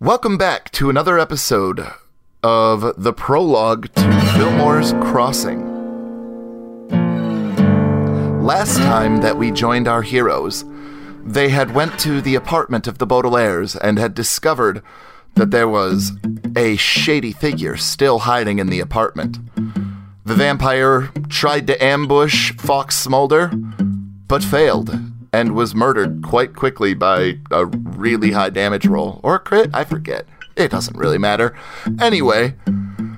Welcome back to another episode of the prologue to Fillmore's Crossing. Last time that we joined our heroes, they had went to the apartment of the Baudelaires and had discovered that there was a shady figure still hiding in the apartment. The vampire tried to ambush Falk Smolder, but failed and was murdered quite quickly by a really high damage roll. Or a crit, I forget. It doesn't really matter. Anyway,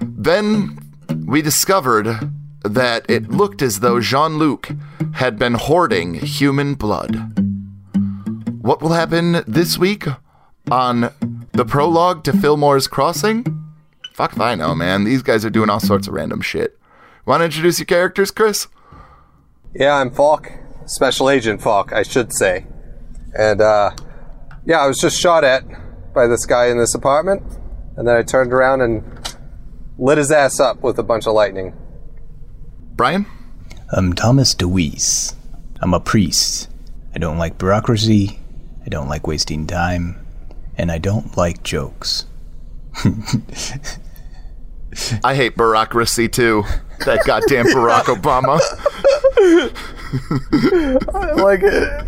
then we discovered that it looked as though Jean Luc had been hoarding human blood. What will happen this week on the prologue to Fillmore's Crossing? Fuck if I know, man. These guys are doing all sorts of random shit. Want to introduce your characters, Chris? Yeah, I'm Falk. Special Agent Falk, I should say. And, uh, yeah, I was just shot at by this guy in this apartment. And then I turned around and lit his ass up with a bunch of lightning. Brian? I'm Thomas DeWeese. I'm a priest. I don't like bureaucracy. I don't like wasting time. And I don't like jokes. I hate bureaucracy too. That goddamn Barack Obama. I like it.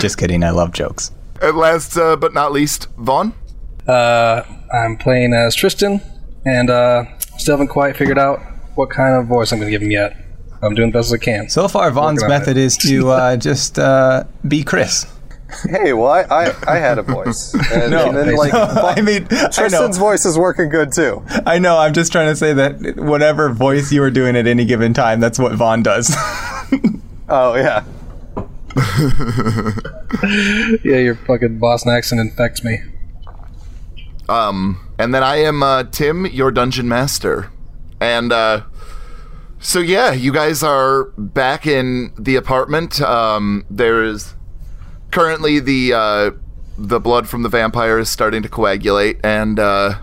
Just kidding, I love jokes. And last uh, but not least, Vaughn. Uh, I'm playing as Tristan, and uh, still haven't quite figured out what kind of voice I'm going to give him yet. I'm doing the best I can. So far, Vaughn's method it. is to uh, just uh, be Chris. Hey, well, I, I, I had a voice. And, No, and then, like, I mean, I know, Tristan's voice is working good, too. I know. I'm just trying to say that whatever voice you are doing at any given time, that's what Vaughn does. Oh, yeah. Yeah, your fucking Boston accent infects me. Um, and then I am uh, Tim, your dungeon master. And uh, so yeah, you guys are back in the apartment. Um, there is currently the uh, the blood from the vampire is starting to coagulate, and uh,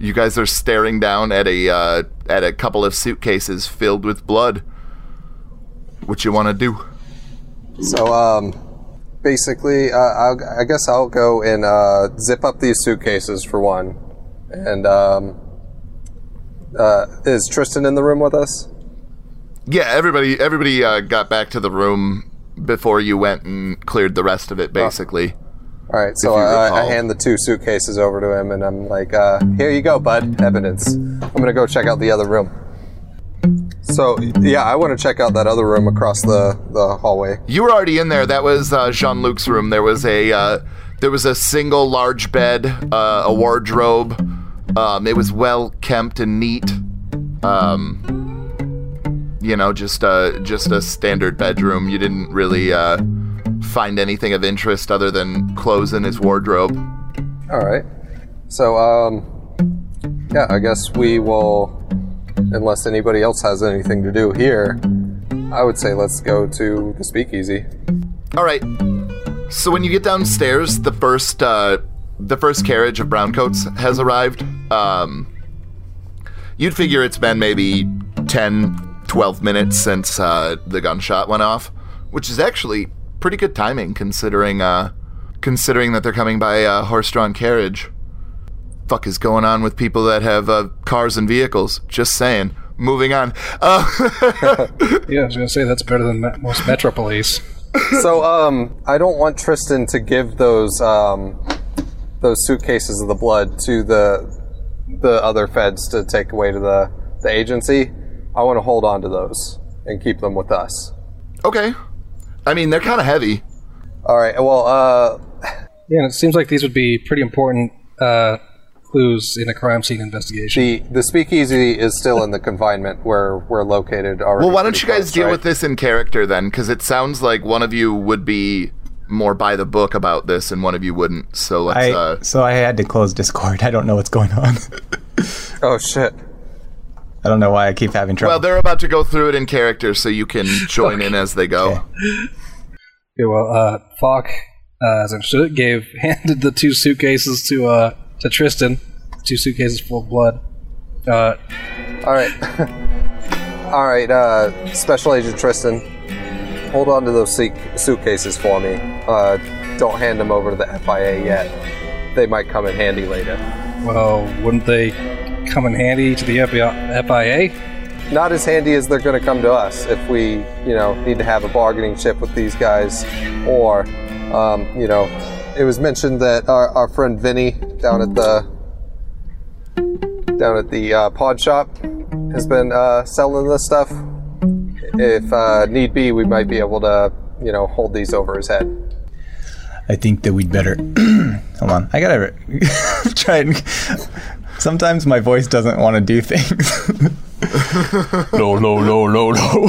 you guys are staring down at a uh, at a couple of suitcases filled with blood. What you want to do? So, um, basically, uh, I'll, I guess I'll go and uh, zip up these suitcases for one. And um, uh, is Tristan in the room with us? Yeah, everybody everybody uh, got back to the room before you went and cleared the rest of it, basically. All right, so I, I hand the two suitcases over to him, and I'm like, uh, "Here you go, bud. Evidence. I'm gonna go check out the other room." So yeah, I want to check out that other room across the the hallway. You were already in there. That was uh, Jean Luc's room. There was a uh, there was a single large bed, uh, a wardrobe. Um, it was well kept and neat. Um, you know, just a just a standard bedroom. You didn't really uh, find anything of interest other than clothes in his wardrobe. All right. So um, yeah, I guess we will. Unless anybody else has anything to do here, I would say let's go to the speakeasy. All right. So when you get downstairs, the first uh, the first carriage of browncoats has arrived. Um, you'd figure it's been maybe 10, 12 minutes since uh, the gunshot went off, which is actually pretty good timing considering uh, considering that they're coming by a horse-drawn carriage. Fuck is going on with people that have uh, cars and vehicles? Just saying. Moving on. Uh, Yeah, I was going to say that's better than most Metro Police. So um, I don't want Tristan to give those um, those suitcases of the blood to the the other feds to take away to the the agency. I want to hold on to those and keep them with us. okay. I mean, they're kind of heavy. All right. Well, uh, Yeah, and it seems like these would be pretty important uh, clues in a crime scene investigation. the the speakeasy is still in the confinement where we're located already. Well, why don't pretty you guys close, deal right? with this in character then? Because it sounds like one of you would be more by the book about this, and one of you wouldn't. So let's. I, uh, so I had to close Discord. I don't know what's going on. Oh shit! I don't know why I keep having trouble. well, they're about to go through it in character, so you can join in as they go. Okay, well, uh, Falk, uh, as I understood it, gave handed the two suitcases to uh, to Tristan, two suitcases full of blood. Uh, All right, all right. Uh, Special Agent Tristan, hold on to those suit- suitcases for me. Uh, don't hand them over to the FIA yet. They might come in handy later. Well, wouldn't they come in handy to the FIA? Not as handy as they're going to come to us if we, you know, need to have a bargaining chip with these guys, or, um, you know, it was mentioned that our, our friend Vinny down at the down at the uh, pod shop has been uh, selling this stuff. If uh, need be, we might be able to, you know, hold these over his head. I think that we'd better. Hold on. I gotta try and. Sometimes my voice doesn't want to do things. no, no, no, no, no.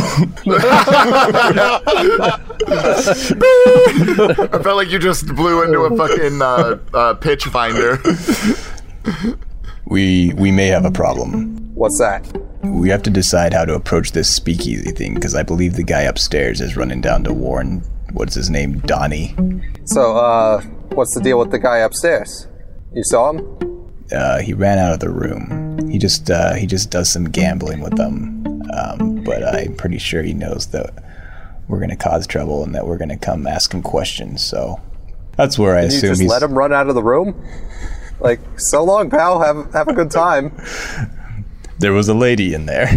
I felt like you just blew into a fucking uh, uh, pitch finder. we we may have a problem. What's that? We have to decide how to approach this speakeasy thing because I believe the guy upstairs is running down to warn what's his name, Donnie. So, uh, what's the deal with the guy upstairs? You saw him? Uh, he ran out of the room. He just uh, he just does some gambling with them, um, but I'm pretty sure he knows that we're gonna cause trouble and that we're gonna come ask him questions. So that's where I You assume just he's. let him run out of the room? Like, so long, pal. Have have a good time. There was a lady in there.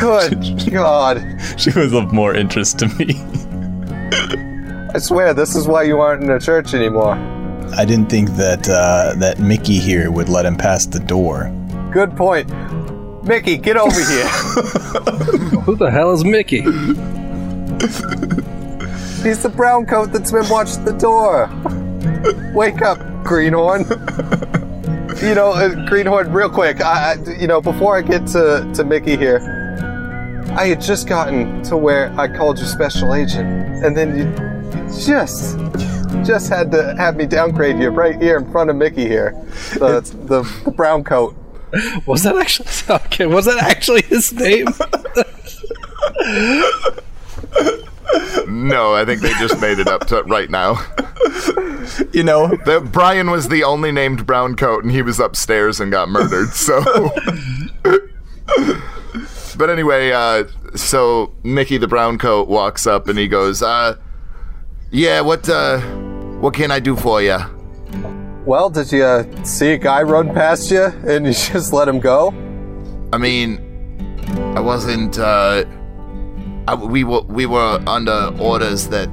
Good God. she was of more interest to me. I swear, this is why you aren't in a church anymore. I didn't think that uh, that Mickey here would let him past the door. Good point. Mickey, get over here. Who the hell is Mickey? He's the brown coat that's been watching the door. Wake up, Greenhorn. You know, uh, Greenhorn, real quick. I, I, you know, before I get to, to Mickey here, I had just gotten to where I called you special agent, and then you, you just, just had to have me downgrade you right here in front of Mickey here, the, the, the brown coat. Was that actually okay? Was that actually his name? No, I think they just made it up to right now. You know, The, Brian was the only named brown coat, and he was upstairs and got murdered. So, but anyway, uh, so Mickey the brown coat walks up and he goes, uh, "Yeah, what, uh, what can I do for you?" Well, did you uh, see a guy run past you and you just let him go? I mean, I wasn't. Uh, I, we were we were under orders that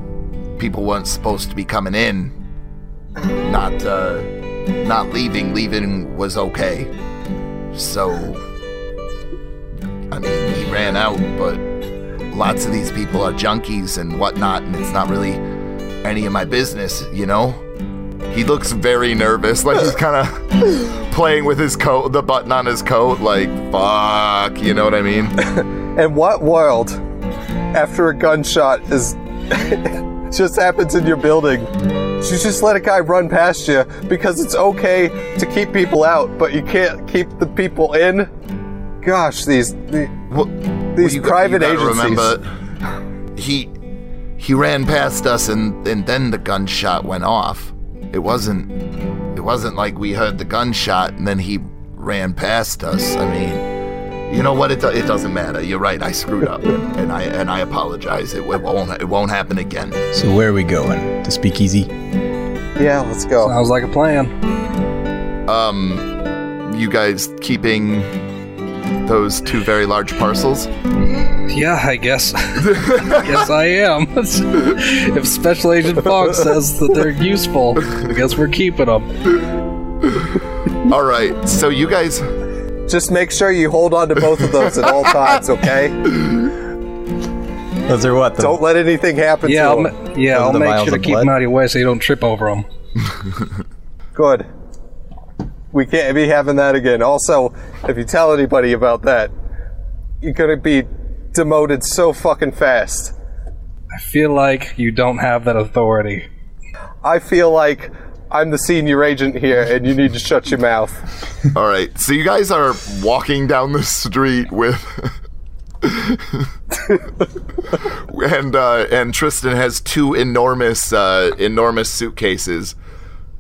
people weren't supposed to be coming in, not uh, not leaving. Leaving was okay. So, I mean, he ran out, but lots of these people are junkies and whatnot, and it's not really any of my business, you know. He looks very nervous, like he's kind of playing with his coat, the button on his coat, like fuck, you know what I mean? In what world, after a gunshot is just happens in your building, you just let a guy run past you because it's okay to keep people out, but you can't keep the people in? Gosh, these the, Well, these you got- private you agencies. Remember, he he ran past us, and and then the gunshot went off. It wasn't it wasn't like we heard the gunshot and then he ran past us. I mean, you know what? It do- it doesn't matter. You're right. I screwed up, and, and I and I apologize. It, it won't it won't happen again. so where are we going? To Speakeasy? Yeah, let's go. Sounds like a plan. Um, you guys keeping those two very large parcels? Yeah, I guess. yes, I am. if Special Agent Falk says that they're useful, I guess we're keeping them. All right. So you guys. Just make sure you hold on to both of those at all times, okay? Those are what? The, Don't let anything happen Yeah, to I'll, them. ma- yeah, Those I'll make sure to keep blood? them out of your way so you don't trip over them. Good. We can't be having that again. Also, if you tell anybody about that, you're gonna be demoted so fucking fast. I feel like you don't have that authority. I feel like I'm the senior agent here and you need to shut your mouth. All right. So you guys are walking down the street with. and uh, and Tristan has two enormous uh, enormous suitcases,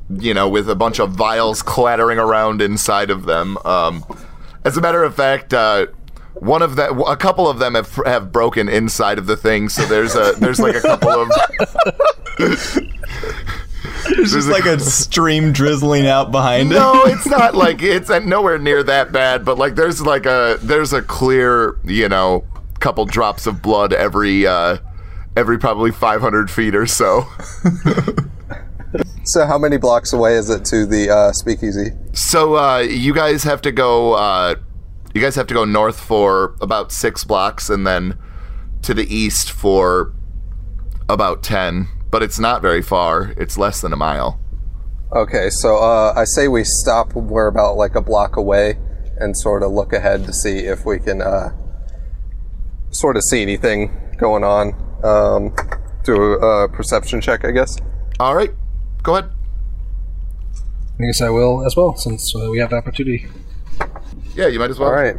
you know, with a bunch of vials clattering around inside of them. Um, as a matter of fact, uh, one of that, a couple of them have have broken inside of the thing. So there's a there's like a couple of There's just like a stream drizzling out behind it. No, it's not like it's nowhere near that bad, but like there's like a there's a clear, you know, couple drops of blood every uh every probably 500 feet or so. So how many blocks away is it to the uh, speakeasy? So uh you guys have to go uh you guys have to go north for about 6 blocks and then to the east for about 10, but it's not very far. It's less than a mile. Okay, so uh, I say we stop. We're about like a block away, and sort of look ahead to see if we can uh, sort of see anything going on. Um, do a perception check, I guess. All right. Go ahead. I guess I will as well, since uh, we have the opportunity. Yeah, you might as well. All right.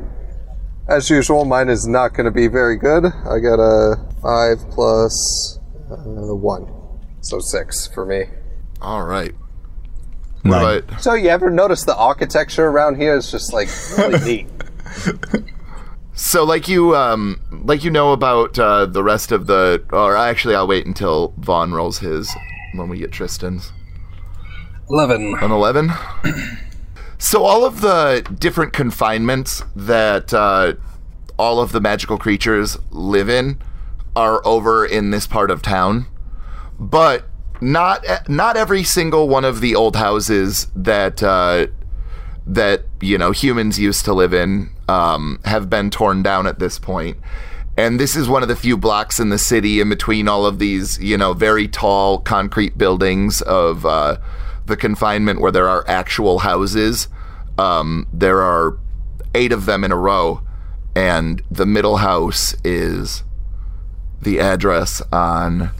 As usual, mine is not going to be very good. I got a five plus uh, one, so six for me. All right. Nine. About So you ever notice the architecture around here is just like really neat? So, like you, um, like you know about uh, the rest of the, or actually, I'll wait until Vaughn rolls his when we get Tristan's. 11. An eleven. so, all of the different confinements that uh, all of the magical creatures live in are over in this part of town, but not not every single one of the old houses that uh, that you know humans used to live in um, have been torn down at this point. And this is one of the few blocks in the city in between all of these, you know, very tall concrete buildings of uh, the confinement where there are actual houses. Um, there are eight of them in a row, and the middle house is the address on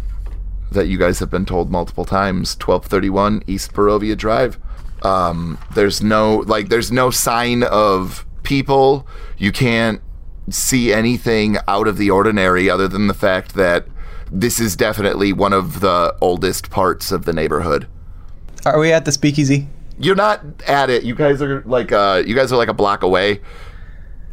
that you guys have been told multiple times 1231 East Barovia Drive. Um, there's no like there's no sign of people. You can't see anything out of the ordinary other than the fact that this is definitely one of the oldest parts of the neighborhood. Are we at the speakeasy? You're not at it. You guys are like uh you guys are like a block away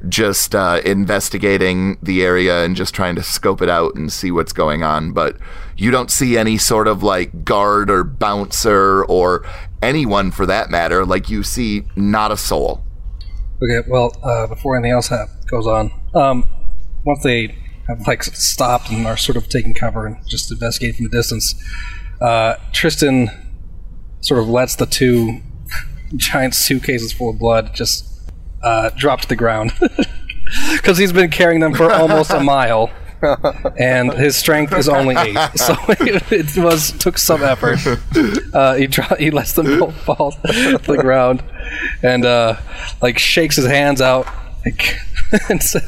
just uh, investigating the area and just trying to scope it out and see what's going on. But you don't see any sort of like guard or bouncer or anyone for that matter. Like you see not a soul. Okay, well, uh, before anything else ha- goes on, um, once they have like stopped and are sort of taking cover and just investigating from a distance, uh, Tristan sort of lets the two giant suitcases full of blood just uh, drop to the ground because he's been carrying them for almost a mile. and his strength is only eight, so it, was took some effort. Uh, he dro- he lets them both fall to the ground, and uh, like shakes his hands out. Like, and sa-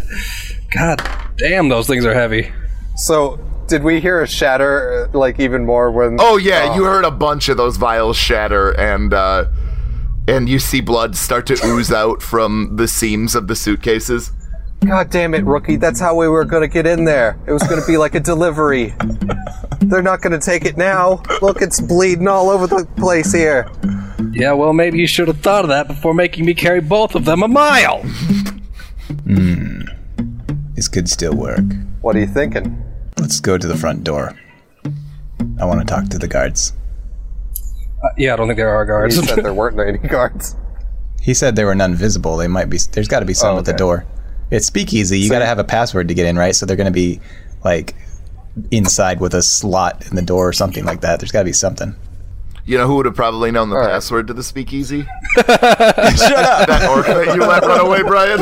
God damn, those things are heavy. So did we hear a shatter uh, like even more when? Oh yeah, you heard a bunch of those vials shatter and uh, and you see blood start to ooze out from the seams of the suitcases. God damn it, rookie! That's how we were gonna get in there. It was gonna be like a delivery. They're not gonna take it now. Look, it's bleeding all over the place here. Yeah, well, maybe you should have thought of that before making me carry both of them a mile. Hmm. This could still work. What are you thinking? Let's go to the front door. I want to talk to the guards. Uh, yeah, I don't think there are You guards. said there weren't any guards. He said there were none visible. They might be. There's got to be some Oh, at the door. It's speakeasy. You So- got to have a password to get in, right? So they're going to be like inside with a slot in the door or something like that. There's got to be something. You know who would have probably known the right. password to the speakeasy? Shut up. That orc that you let run away, Brian.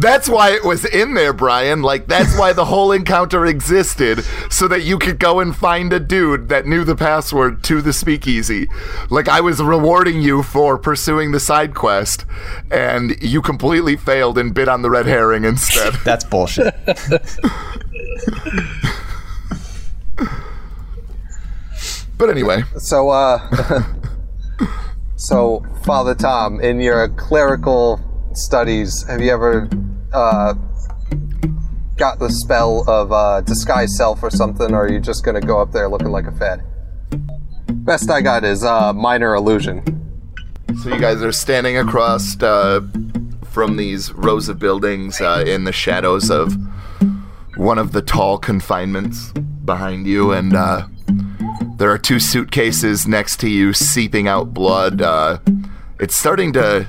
that's why it was in there, Brian. Like that's why the whole encounter existed, so that you could go and find a dude that knew the password to the speakeasy. Like I was rewarding you for pursuing the side quest, and you completely failed and bit on the red herring instead. That's bullshit. But anyway, So, uh, so Father Tom, in your clerical studies, have you ever uh, got the spell of uh, disguise self or something, or are you just gonna go up there looking like a fed? Best I got is uh, minor illusion. So you guys are standing across uh, from these rows of buildings uh, in the shadows of one of the tall confinements behind you, and uh, there are two suitcases next to you, seeping out blood. Uh, it's starting to,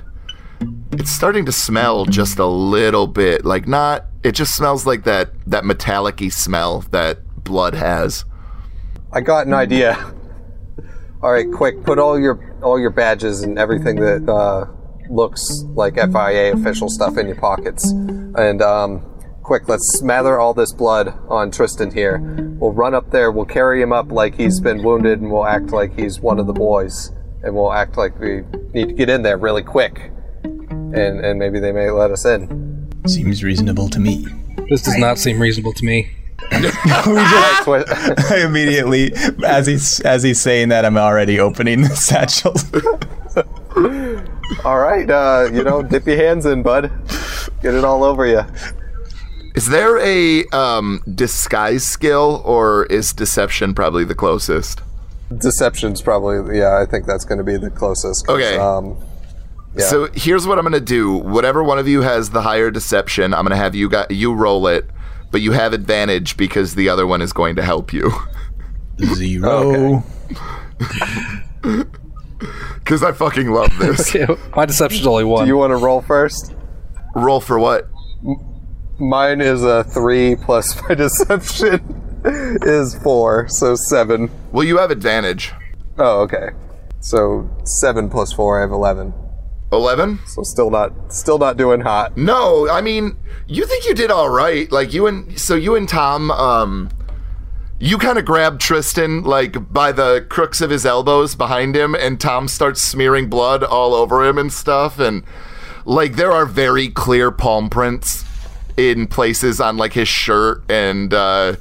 it's starting to smell just a little bit, like not. It just smells like that that metallic-y smell that blood has. I got an idea. All right, quick, put all your all your badges and everything that uh, looks like FIA official stuff in your pockets, and um, quick, let's smother all this blood on Tristan here. We'll run up there, we'll carry him up like he's been wounded, and we'll act like he's one of the boys, and we'll act like we need to get in there really quick, and and maybe they may let us in. Seems reasonable to me. This does not seem reasonable to me. I immediately, as he's as he's saying that, I'm already opening the satchel. all right, uh, you know, dip your hands in, bud. Get it all over you. Is there a um, disguise skill, or is deception probably the closest? Deception's probably yeah. I think that's going to be the closest. Okay. Um, yeah. So here's what I'm gonna do. Whatever one of you has the higher deception, I'm gonna have you got you roll it, but you have advantage because the other one is going to help you. Zero. Because I fucking love this. My deception's only one. Do you want to roll first? roll for what? Mine is a three plus my deception is four, so seven. Well, you have advantage. Oh, okay. So seven plus four, I have eleven. Eleven? So still not, still not doing hot. No, I mean, you think you did all right. Like you and so you and Tom, um, you kind of grabbed Tristan like by the crooks of his elbows behind him, and Tom starts smearing blood all over him and stuff, and like there are very clear palm prints in places on like his shirt and uh,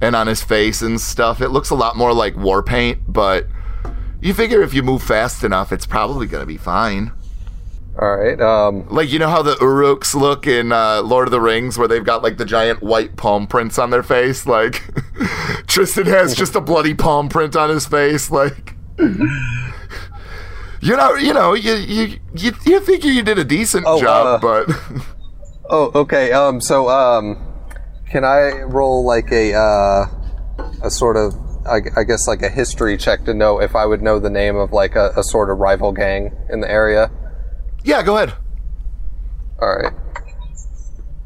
and on his face and stuff. It looks a lot more like war paint, but you figure if you move fast enough, it's probably gonna be fine. All right. Um, Like you know how the Uruks look in uh, Lord of the Rings, where they've got like the giant white palm prints on their face. Like Tristan has just a bloody palm print on his face. Like you're not, you know, you you you, you think you did a decent Oh, job, uh, but oh, okay. Um, so um, can I roll like a uh, a sort of, I, I guess like a history check to know if I would know the name of like a, a sort of rival gang in the area? yeah, go ahead. All right.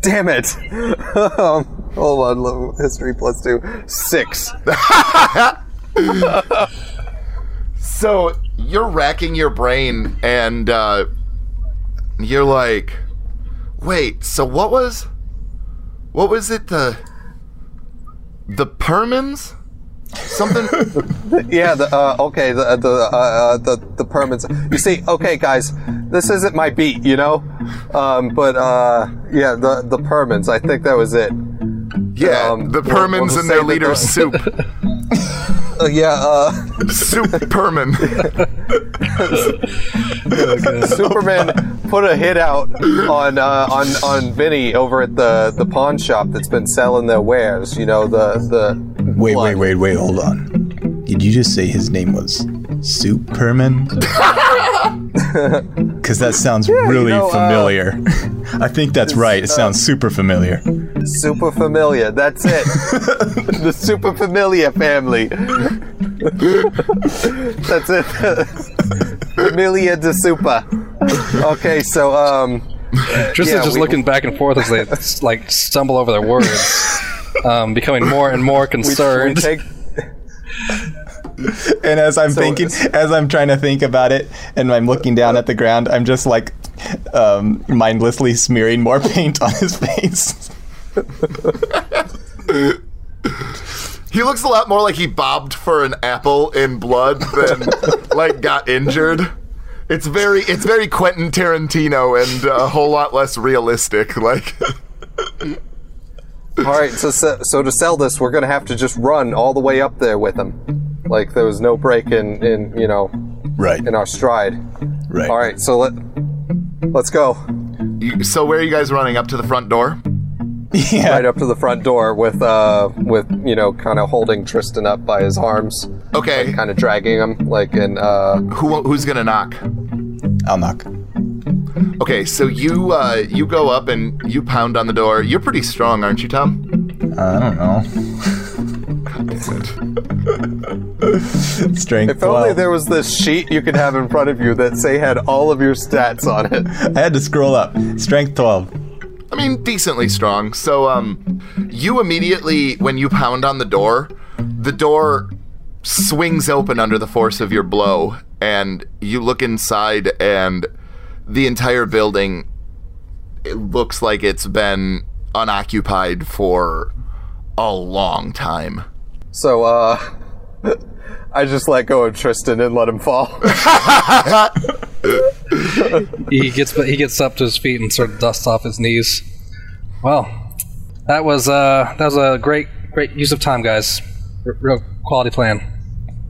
Damn it! um, hold on, history plus two, six. So you're racking your brain, and uh, you're like, wait. So what was, what was it? The the Permans? Something. Yeah, the uh, okay, the the uh, uh, the the permits. You see, okay, guys, this isn't my beat, you know, um, but uh, yeah, the the permits. I think that was it. Yeah, Um, the we'll- Permans we'll and their leader Soup. Uh, yeah, uh, Soup Perman. Superman put a hit out on uh, on on Vinny over at the the pawn shop that's been selling their wares. You know, the the Wait, blood. wait, wait, wait. Hold on. Did you just say his name was Superman? Because that sounds really know, uh, familiar. I think that's right. It sounds super familiar. Super Familia. That's it. the Super Familia family. That's it. Familia de Super. Okay, so um, Tristan's Yeah, just we- looking back and forth as they like stumble over their words, um, becoming more and more we, we concerned. take And as I'm So thinking, as I'm trying to think about it, and I'm looking down at the ground, I'm just like um, mindlessly smearing more paint on his face. He looks a lot more like he bobbed for an apple in blood than like got injured. It's very it's very Quentin Tarantino and a whole lot less realistic. Like All right, so so so to sell this, we're gonna have to just run all the way up there with him. Like there was no break in in you know Right. in our stride. Right. All right, so let let's go you, so where are you guys running up to the front door? Yeah. right up to the front door with uh with you know kind of holding Tristan up by his arms, Okay. kind of dragging him like and uh Who who's going to knock? I'll knock. Okay, so you uh you go up and you pound on the door. You're pretty strong, aren't you, Tom? I don't know. Strength If only there was this sheet you could have in front of you that say had all of your stats on it. I had to scroll up. Strength 12. I mean, decently strong. So, um, you immediately, when you pound on the door, the door swings open under the force of your blow, and you look inside, and the entire building it looks like it's been unoccupied for a long time. So, uh, I just let go of Tristan and let him fall. He gets he gets up to his feet and sort of dusts off his knees. Well, that was uh that was a great great use of time, guys. R- real quality plan.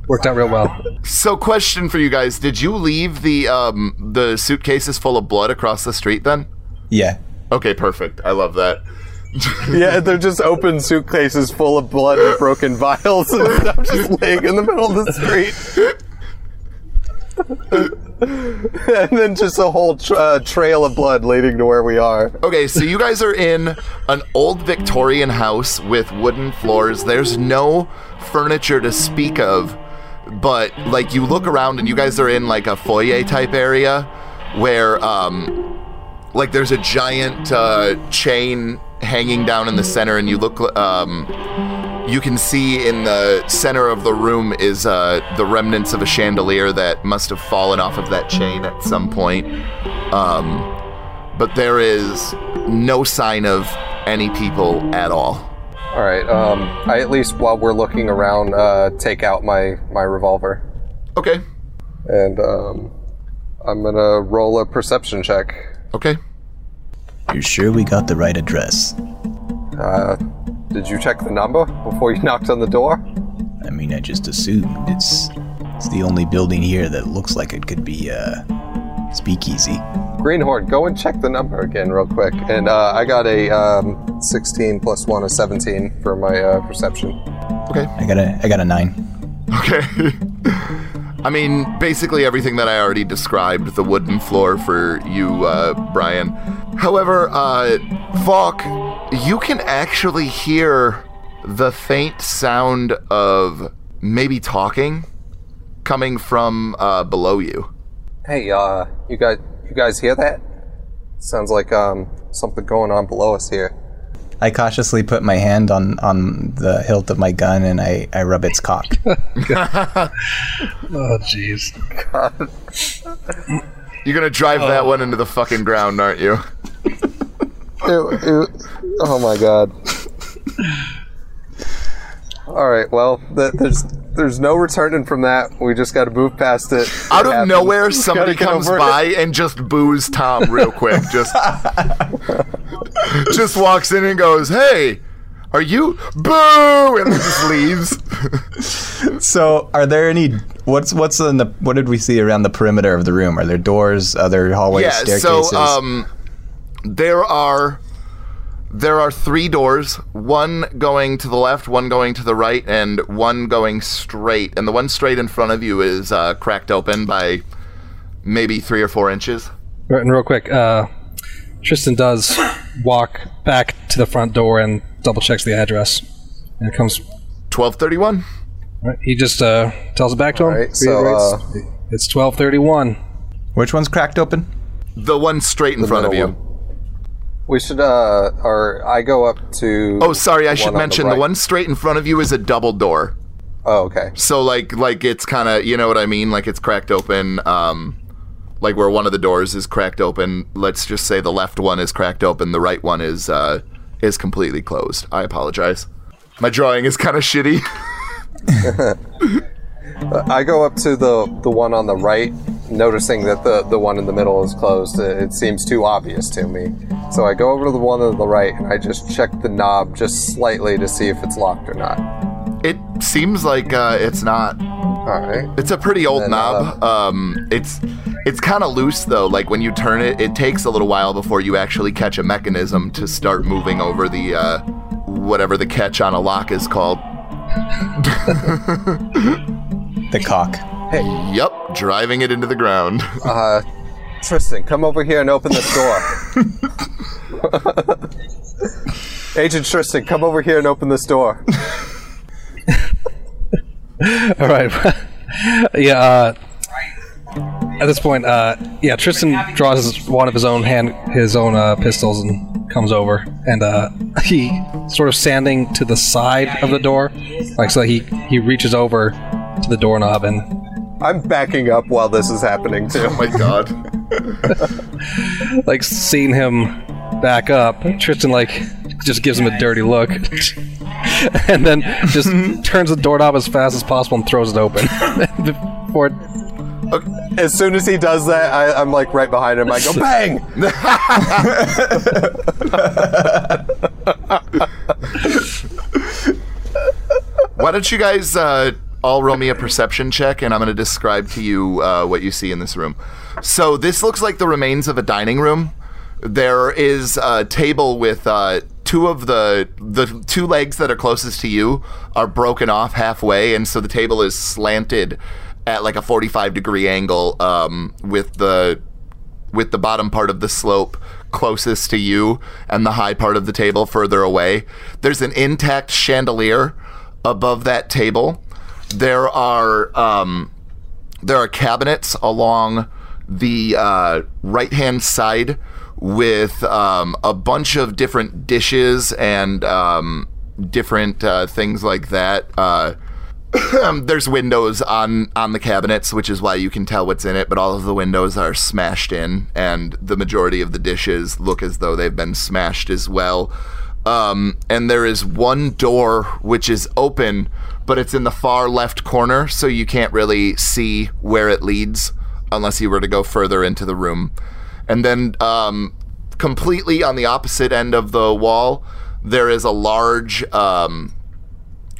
Worked out real well. So, question for you guys: Did you leave the um, the suitcases full of blood across the street? Then, Yeah. okay, perfect. I love that. yeah, they're just open suitcases full of blood and broken vials and stuff just laying in the middle of the street. and then just a whole tr- uh, trail of blood leading to where we are. Okay, so you guys are in an old Victorian house with wooden floors. There's no furniture to speak of, but like you look around and you guys are in like a foyer type area where um like there's a giant uh, chain hanging down in the center and you look um you can see in the center of the room is uh, the remnants of a chandelier that must have fallen off of that chain at some point. Um, but there is no sign of any people at all. All right. Um, I at least while we're looking around, uh, take out my my revolver Okay. and um, I'm gonna roll a perception check. Okay. You're sure we got the right address? Uh, did you check the number before you knocked on the door? I mean, I just assumed it's it's the only building here that looks like it could be uh speakeasy. Greenhorn, go and check the number again real quick. And uh, I got a um, 16 plus one, a 17 for my uh, perception. Okay. I got a I got a nine. Okay. I mean, basically everything that I already described the wooden floor for you, uh, Brian. However, uh, Falk, you can actually hear the faint sound of maybe talking coming from uh, below you. Hey, uh, you guys, you guys hear that? Sounds like um, something going on below us here. I cautiously put my hand on on the hilt of my gun and I I rub its cock. Oh jeez. You're gonna drive that one into the fucking ground, aren't you? Ew, ew. Oh my god. All right, well, th- there's there's no returning from that. We just got to move past it. Out It of happens. nowhere, somebody comes over it. by and just boos Tom real quick. Just, just walks in and goes, "Hey, are you boo?" and just leaves. so, are there any what's what's in the what did we see around the perimeter of the room? Are there doors, other hallways, yeah. staircases? So, um, there are there are three doors. One going to the left, one going to the right, and one going straight. And the one straight in front of you is uh, cracked open by maybe three or four inches. Right, and real quick, uh, Tristan does walk back to the front door and double checks the address. And it comes. Twelve thirty-one. Right, he just uh, tells it back to him. Alright, so, reiterates, it's twelve thirty-one. Which one's cracked open? The one straight in front of you. one. We should, uh, or I go up to. Oh, sorry. I should mention the, right. one straight in front of you is a double door. Oh, okay. So like like it's kind of you know what I mean. Like it's cracked open. Um, like where one of the doors is cracked open. Let's just say the left one is cracked open. The right one is uh, is completely closed. I apologize. My drawing is kind of shitty. I go up to the the one on the right, noticing that the the one in the middle is closed. It, it seems too obvious to me. So I go over to the one on the right and I just check the knob just slightly to see if it's locked or not. it seems like uh, it's not. All right. It's a pretty old Then, knob. Um, it's it's kind of loose though. Like when you turn it, it takes a little while before you actually catch a mechanism to start moving over the uh, whatever the catch on a lock is called. The cock. Yup, driving it into the ground. Uh, Tristan, come over here and open this door. Agent Tristan, come over here and open this door. All right. yeah. Uh, at this point, uh, yeah, Tristan draws his, one of his own hand, his own uh, pistols, and comes over, and uh, he sort of standing to the side of the door, like so. He he reaches over to the doorknob and I'm backing up while this is happening too. Oh my god. like seeing him back up. Tristan like just gives him a dirty look, and then just turns the doorknob as fast as possible and throws it open. Before As soon as he does that, I, I'm like right behind him. I go bang. Why don't you guys uh, all roll me a perception check, and I'm going to describe to you uh, what you see in this room. So this looks like the remains of a dining room. There is a table with uh, two of the the two legs that are closest to you are broken off halfway, and so the table is slanted at like a 45 degree angle um, with the with the bottom part of the slope closest to you and the high part of the table further away. There's an intact chandelier above that table. There are um, there are cabinets along the uh, right hand side with um, a bunch of different dishes and um, different uh, things like that. Uh, there's windows on on the cabinets, which is why you can tell what's in it. But all of the windows are smashed in, and the majority of the dishes look as though they've been smashed as well. Um, and there is one door which is open, but it's in the far left corner, so you can't really see where it leads unless you were to go further into the room. And then, um, completely on the opposite end of the wall, there is a large um,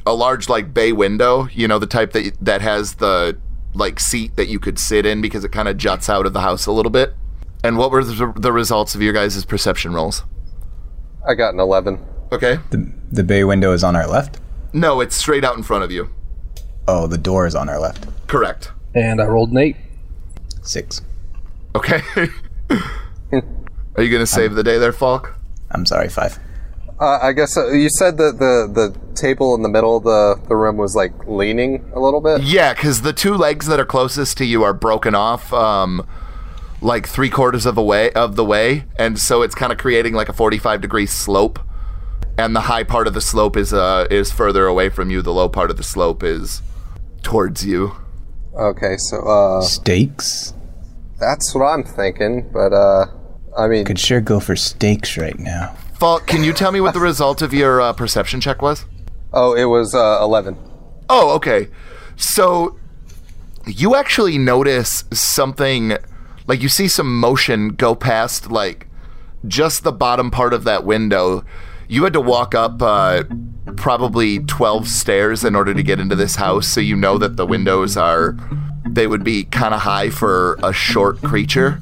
a large like bay window, you know, the type that that has the like seat that you could sit in because it kind of juts out of the house a little bit. And what were the, the results of your guys' perception rolls? I got an 11. Okay. The, the bay window is on our left. No, it's straight out in front of you. Oh, the door is on our left. Correct. and I rolled an eight. Six. Okay. Are you going to save the day there, Falk? I'm sorry, five. Uh, I guess uh, you said that the, the table in the middle of the, the room was like leaning a little bit. Yeah, because the two legs that are closest to you are broken off, um, like three quarters of the way of the way, and so it's kind of creating like a forty-five degree slope. And the high part of the slope is uh is further away from you. The low part of the slope is towards you. Okay, so uh, Steaks? that's what I'm thinking. But uh, I mean, Could sure go for stakes right now. Falk, can you tell me what the result of your uh, perception check was? oh, it was uh, 11. Oh, okay. So you actually notice something like you see some motion go past like just the bottom part of that window. You had to walk up uh, probably 12 stairs in order to get into this house, so you know that the windows are they would be kind of high for a short creature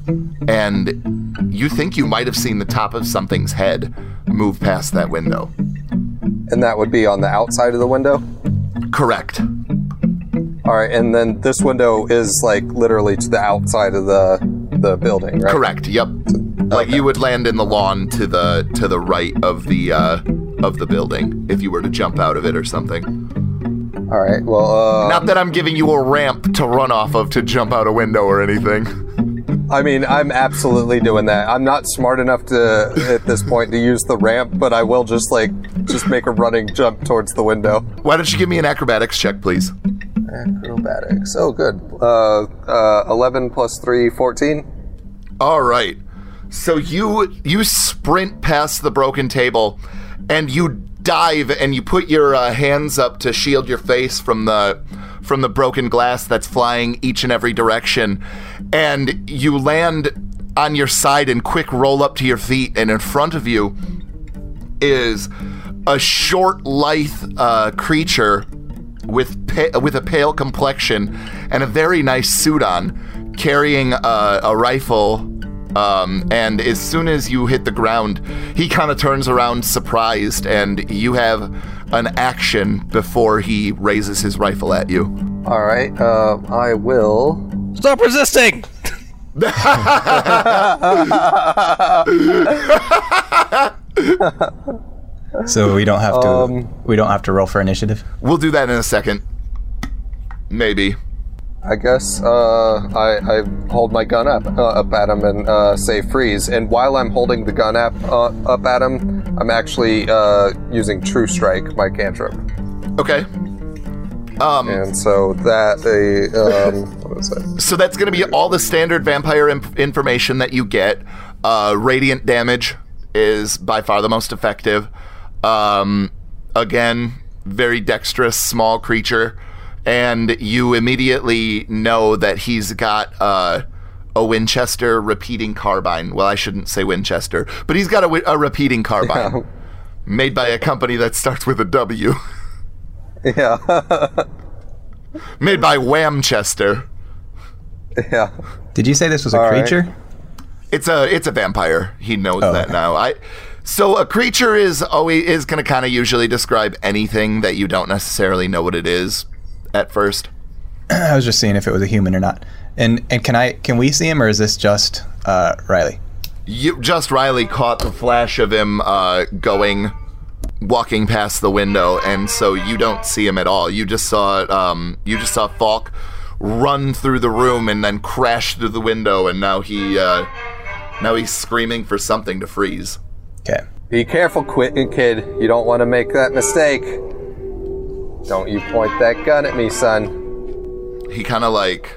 and you think you might have seen the top of something's head move past that window. And that would be on the outside of the window? Correct. All right, and then this window is like literally to the outside of the the building, right? Correct. Yep. Like you would land in the lawn to the to the right of the uh, of the building if you were to jump out of it or something. All right. Well, uh, Not that I'm giving you a ramp to run off of to jump out a window or anything. I mean, I'm absolutely doing that. I'm not smart enough to at this point to use the ramp, but I will just like just make a running jump towards the window. Why don't you give me an acrobatics check, please? Acrobatics. Oh, good. Uh, uh, 11 plus 3, 14. All right. So you you sprint past the broken table, and you dive and you put your uh, hands up to shield your face from the from the broken glass that's flying each and every direction, and you land on your side and quick roll up to your feet, and in front of you is a short, lithe uh, creature with pa- with a pale complexion and a very nice suit on, carrying a, a rifle. Um, and as soon as you hit the ground, he kind of turns around surprised, and you have an action before he raises his rifle at you. All right. Uh, I will. Stop resisting! So we don't have to. Um, we don't have to roll for initiative. We'll do that in a second. Maybe. I guess uh, I, I hold my gun up uh, up at him and uh, say freeze. And while I'm holding the gun up uh, up at him, I'm actually uh, using True Strike, my cantrip. Okay. Um, And so that a um, what is that? so that's going to be all the standard vampire imp- information that you get. Uh, radiant damage is by far the most effective. Um, again, very dexterous, small creature, and you immediately know that he's got uh, a Winchester repeating carbine. Well, I shouldn't say Winchester, but he's got a, a repeating carbine made by a company that starts with a W, Yeah, made by Whamchester. yeah. Did you say this was a All right. creature? It's a it's a vampire. He knows Oh, that okay. now. I so a creature is always is going to kind of usually describe anything that you don't necessarily know what it is at first. I was just seeing if it was a human or not. And and can I can we see him or is this just uh, Riley? You just Riley caught the flash of him uh, going walking past the window, and so you don't see him at all. You just saw um, you just saw Falk run through the room and then crash through the window, and now he uh, now he's screaming for something to freeze. Okay. Be careful, quit, kid. You don't want to make that mistake. Don't you point that gun at me, son. he kind of like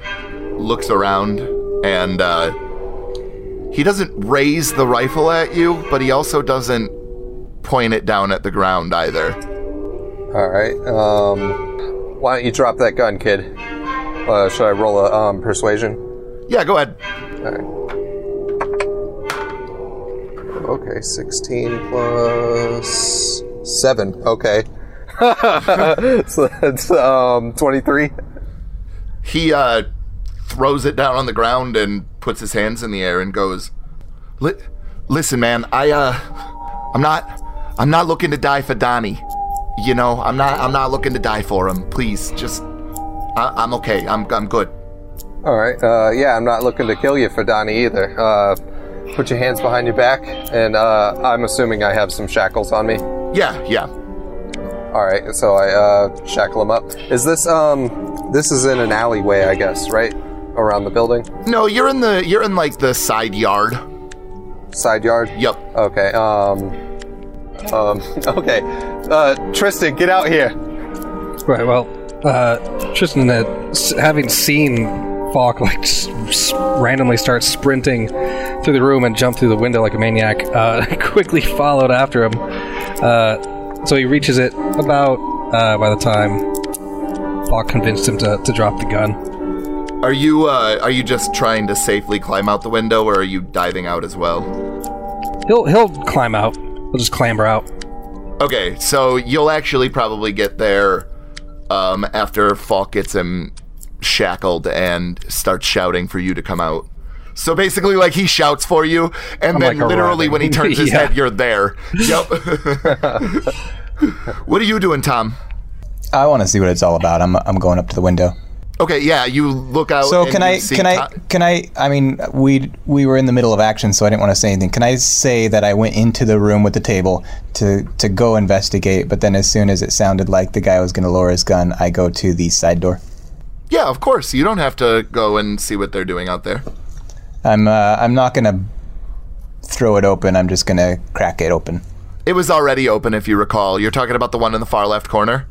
looks around and uh, he doesn't raise the rifle at you, but he also doesn't point it down at the ground either. All right. Um, why don't you drop that gun, kid? Uh, should I roll a um, persuasion? Yeah, go ahead. All right. Okay, 16 plus 7. Okay. so that's um, 23. He uh, throws it down on the ground and puts his hands in the air and goes, "Listen, man, I uh, I'm not, I'm not looking to die for Donnie. You know, I'm not, I'm not looking to die for him. Please, just, I, I'm okay. I'm, I'm good." All right. Uh, yeah, I'm not looking to kill you for Donnie either. Uh, put your hands behind your back, and uh, I'm assuming I have some shackles on me. Yeah, yeah. All right, so I uh, shackle him up. Is this um, this is in an alleyway, I guess, right around the building, No, you're in the, you're in like the side yard. side yard. Yep. Okay. Um. Um. Okay. Uh, Tristan, get out here. Right. Well, uh, Tristan, had, s- having seen Falk like just s- randomly start sprinting through the room and jump through the window like a maniac, uh, I quickly followed after him. Uh, so he reaches it about uh, by the time Falk convinced him to, to drop the gun. Are you uh, are you just trying to safely climb out the window, or are you diving out as well? He'll he'll climb out. He'll just clamber out. Okay, so you'll actually probably get there um, after Falk gets him shackled and starts shouting for you to come out. So basically, like he shouts for you, and I'm, then like, literally when he turns his Yeah. head, you're there. Yep. what are you doing, Tom? I want to see what it's all about. I'm I'm going up to the window. Okay, yeah, you look out. So and can I see can I can I I mean we we were in the middle of action so I didn't want to say anything. Can I say that I went into the room with the table to to go investigate, but then as soon as it sounded like the guy was going to lower his gun, I go to the side door. Yeah, of course. You don't have to go and see what they're doing out there. I'm uh, I'm not going to throw it open. I'm just going to crack it open. It was already open, if you recall. You're talking about the one in the far left corner.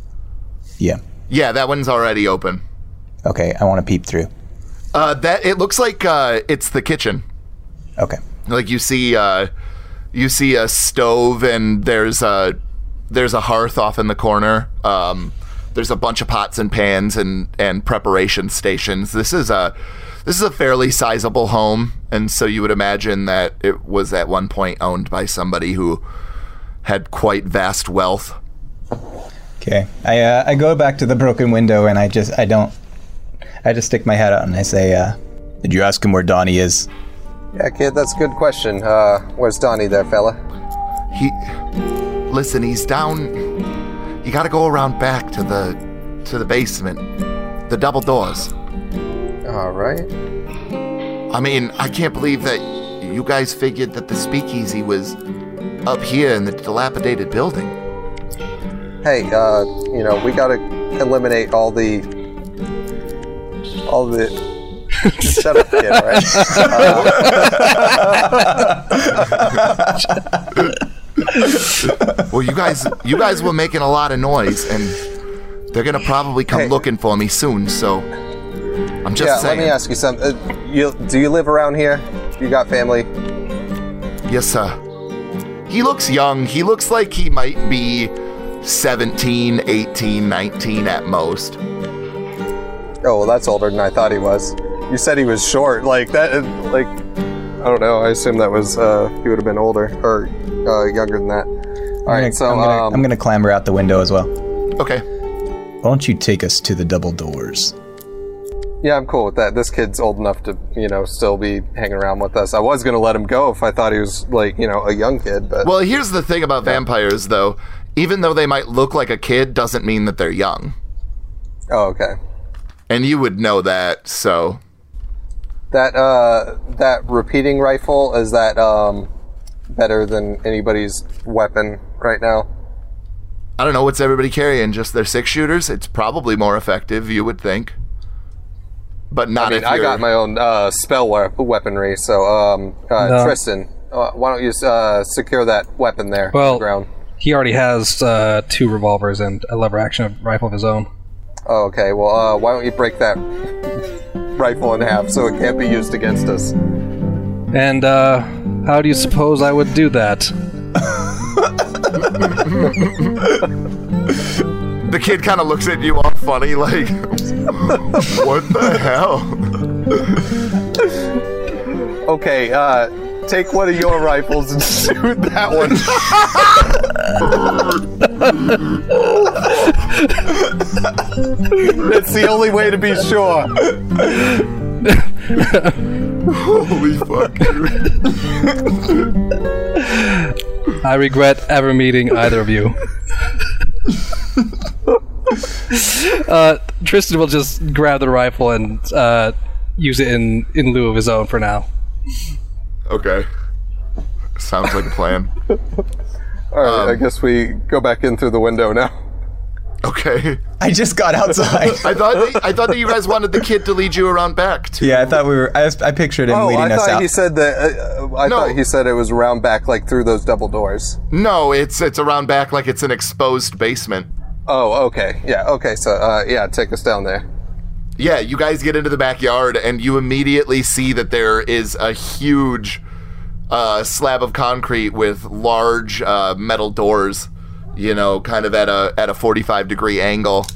Yeah. Yeah, that one's already open. Okay, I want to peep through. Uh, that it looks like uh, it's the kitchen. Okay. Like you see, uh, you see a stove and there's a there's a hearth off in the corner. Um, there's a bunch of pots and pans and and preparation stations. This is a this is a fairly sizable home, and so you would imagine that it was at one point owned by somebody who had quite vast wealth. Okay. I uh, I go back to the broken window and I just I don't I just stick my head out and I say, uh, "Did you ask him where Donnie is?" Yeah, kid, that's a good question. Uh, where's Donnie there, fella? He listen, he's down. You got to go around back to the to the basement, the double doors. All right. I mean, I can't believe that you guys figured that the speakeasy was up here in the dilapidated building. Hey, uh, you know, we gotta eliminate all the all the. Shut up, kid. All right. Well, you guys, you guys were making a lot of noise, and they're gonna probably come Hey. looking for me soon. So, I'm just yeah, saying. let me ask you something. Uh, you do you live around here? You got family? Yes, sir. He looks young. He looks like he might be 17, 18, 19 at most. Oh, well, that's older than I thought he was. You said he was short, like that. uh, Like I don't know. I assume that was uh, he would have been older or uh, younger than that. All I'm right, gonna, so I'm, gonna, um, I'm gonna clamber out the window as well. Okay. Why don't you take us to the double doors? Yeah, I'm cool with that. This kid's old enough to, you know, still be hanging around with us. I was gonna let him go if I thought he was like, you know, a young kid, but Well, here's the thing about vampires, though. Even though they might look like a kid, doesn't mean that they're young. oh, okay. And you would know that, so. That uh, that repeating rifle is that um, better than anybody's weapon right now? I don't know what's everybody carrying. Just their six shooters. It's probably more effective, you would think. But not I mean, if I you're. got my own uh, spell weaponry, so um, uh, No. Tristan, uh, why don't you uh, secure that weapon there on Well- the ground? He already has uh, two revolvers and a lever action rifle of his own. Oh, okay. Well, uh, why don't you break that rifle in half so it can't be used against us? And uh, how do you suppose I would do that? The kid kind of looks at you all funny, like, what the hell? Okay, uh, take one of your rifles and shoot that one. That's the only way to be sure. Holy fuck. I regret ever meeting either of you. uh, Tristan will just grab the rifle and uh, use it in, in lieu of his own for now. Okay. Sounds like a plan. All right, Um, I guess we go back in through the window now. Okay. I just got outside. I thought that, I thought that you guys wanted the kid to lead you around back. To, yeah, I thought we were. I, I pictured him Oh, leading I us out. he said that. Uh, I No. thought he said it was around back, like through those double doors. No, it's it's around back like it's an exposed basement. Oh, okay, yeah, okay. So, uh, yeah, take us down there. Yeah, you guys get into the backyard and you immediately see that there is a huge uh, slab of concrete with large uh, metal doors, you know, kind of at a at a 45 degree angle.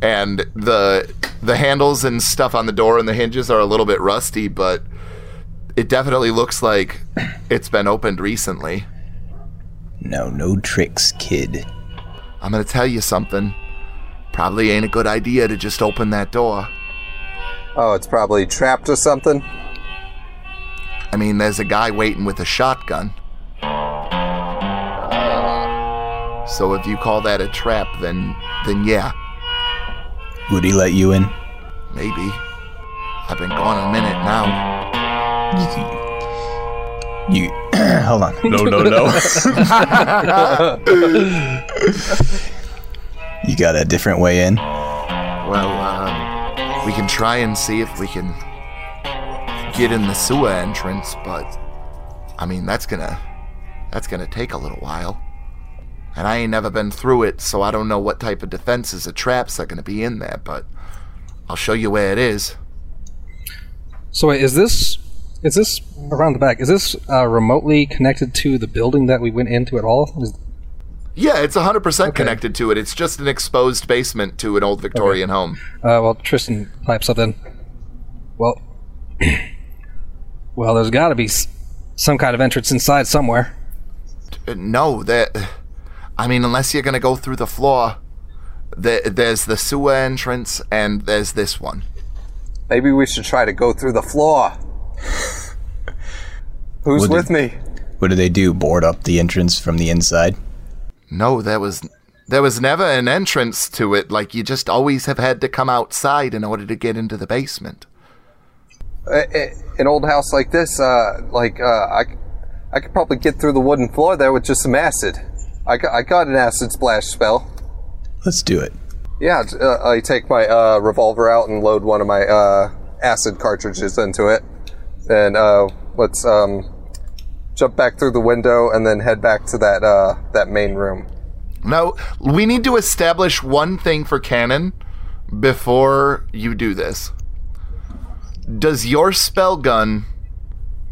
And the the handles and stuff on the door and the hinges are a little bit rusty, but it definitely looks like it's been opened recently. no, no tricks, kid. I'm gonna tell you something. Probably ain't a good idea to just open that door. Oh, it's probably trapped or something. I mean, there's a guy waiting with a shotgun. So if you call that a trap, then then yeah, Would he let you in? maybe. I've been gone a minute now. You hold on. No, no, no. you got a different way in. Well, um, we can try and see if we can get in the sewer entrance, but I mean that's gonna that's gonna take a little while. And I ain't never been through it, so I don't know what type of defenses or traps are gonna be in there, but I'll show you where it is. So wait, is this is this around the back? Is this uh, remotely connected to the building that we went into at all? Is, Yeah, it's 100% connected to it. It's just an exposed basement to an old Victorian home. uh, well, Tristan pipes up then. Well, well, there's got to be some kind of entrance inside somewhere. Uh, No, that. I mean, unless you're going to go through the floor, there, there's the sewer entrance and there's this one. Maybe we should try to go through the floor. Who's Would with me? What do they do? Board up the entrance from the inside? No, there was. There was never an entrance to it. Like, you just always have had to come outside in order to get into the basement. Uh, An old house like this, uh, like uh, I, I could probably get through the wooden floor there with just some acid. I got, I got an acid splash spell. Let's do it. Yeah, uh, I take my uh, revolver out and load one of my uh, acid cartridges into it, and uh, let's um, jump back through the window and then head back to that uh, that main room. Now, we need to establish one thing for canon before you do this. Does your spell gun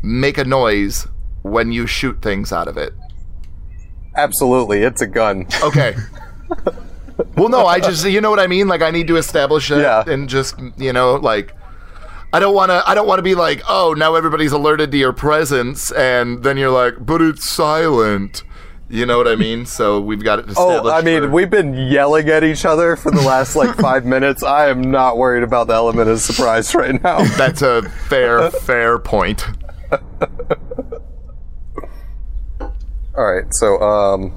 make a noise when you shoot things out of it? Absolutely, it's a gun. Okay. well, no, I just you know what I mean. Like I need to establish it Yeah. and just you know like. I don't want to. I don't want to be like, oh, now everybody's alerted to your presence, and then you're like, but it's silent. You know what I mean? So we've got it established. Oh, I mean, for- we've been yelling at each other for the last like five minutes. I am not worried about the element of surprise right now. That's a fair, fair point. All right, so um,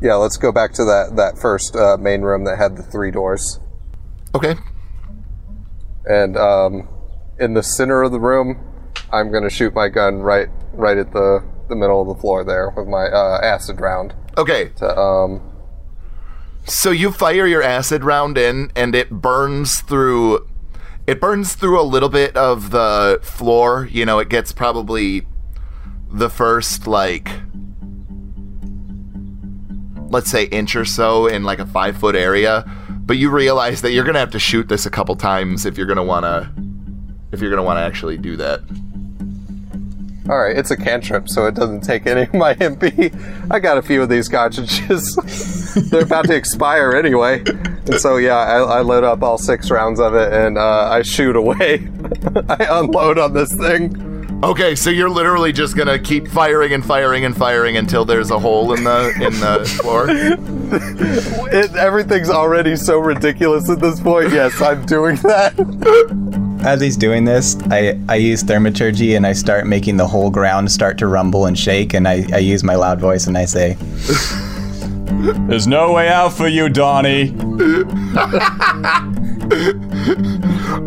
yeah, let's go back to that that first uh, main room that had the three doors, Okay. And um, in the center of the room, I'm gonna shoot my gun right right at the the middle of the floor there with my uh, acid round. Okay. To, um, So you fire your acid round in, and it burns through. It burns through a little bit of the floor. You know, it gets probably the first like, let's say inch or so in like a five foot area. But you realize that you're gonna have to shoot this a couple times if you're gonna wanna, if you're gonna wanna actually do that. all right, it's a cantrip, so it doesn't take any of my MP. I got a few of these cartridges. They're about to expire anyway, and so yeah, I, I load up all six rounds of it and uh, I shoot away. I unload on this thing. Okay, so you're literally just gonna keep firing and firing and firing until there's a hole in the in the floor. It, everything's already so ridiculous at this point. Yes, I'm doing that. As he's doing this, I, I use thaumaturgy and I start making the whole ground start to rumble and shake. And I, I use my loud voice and I say, There's no way out for you, Donnie.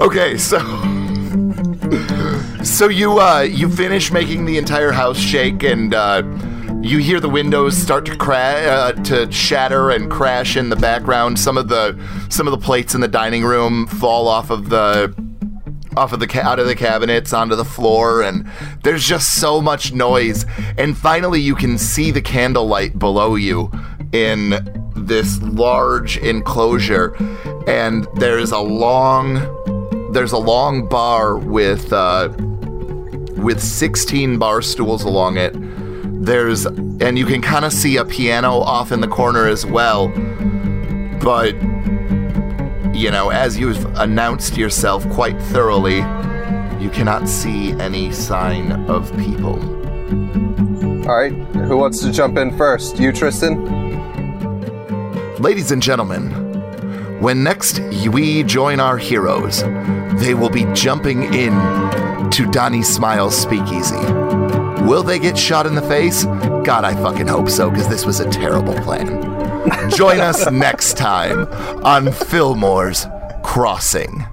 Okay, so so you uh you finish making the entire house shake and uh you hear the windows start to crash uh, to shatter and crash in the background. Some of the some of the plates in the dining room fall off of the off of the ca- out of the cabinets onto the floor and there's just so much noise and finally you can see the candlelight below you in this large enclosure and there's a long there's a long bar with uh, with 16 bar stools along it. There's and you can kind of see a piano off in the corner as well. But you know, as you've announced yourself quite thoroughly, you cannot see any sign of people. All right, who wants to jump in first? You, Tristan? Ladies and gentlemen, when next we join our heroes, they will be jumping in to Donnie Smile's speakeasy. Will they get shot in the face? God, I fucking hope so, because this was a terrible plan. Join us next time on Fillmore's Crossing.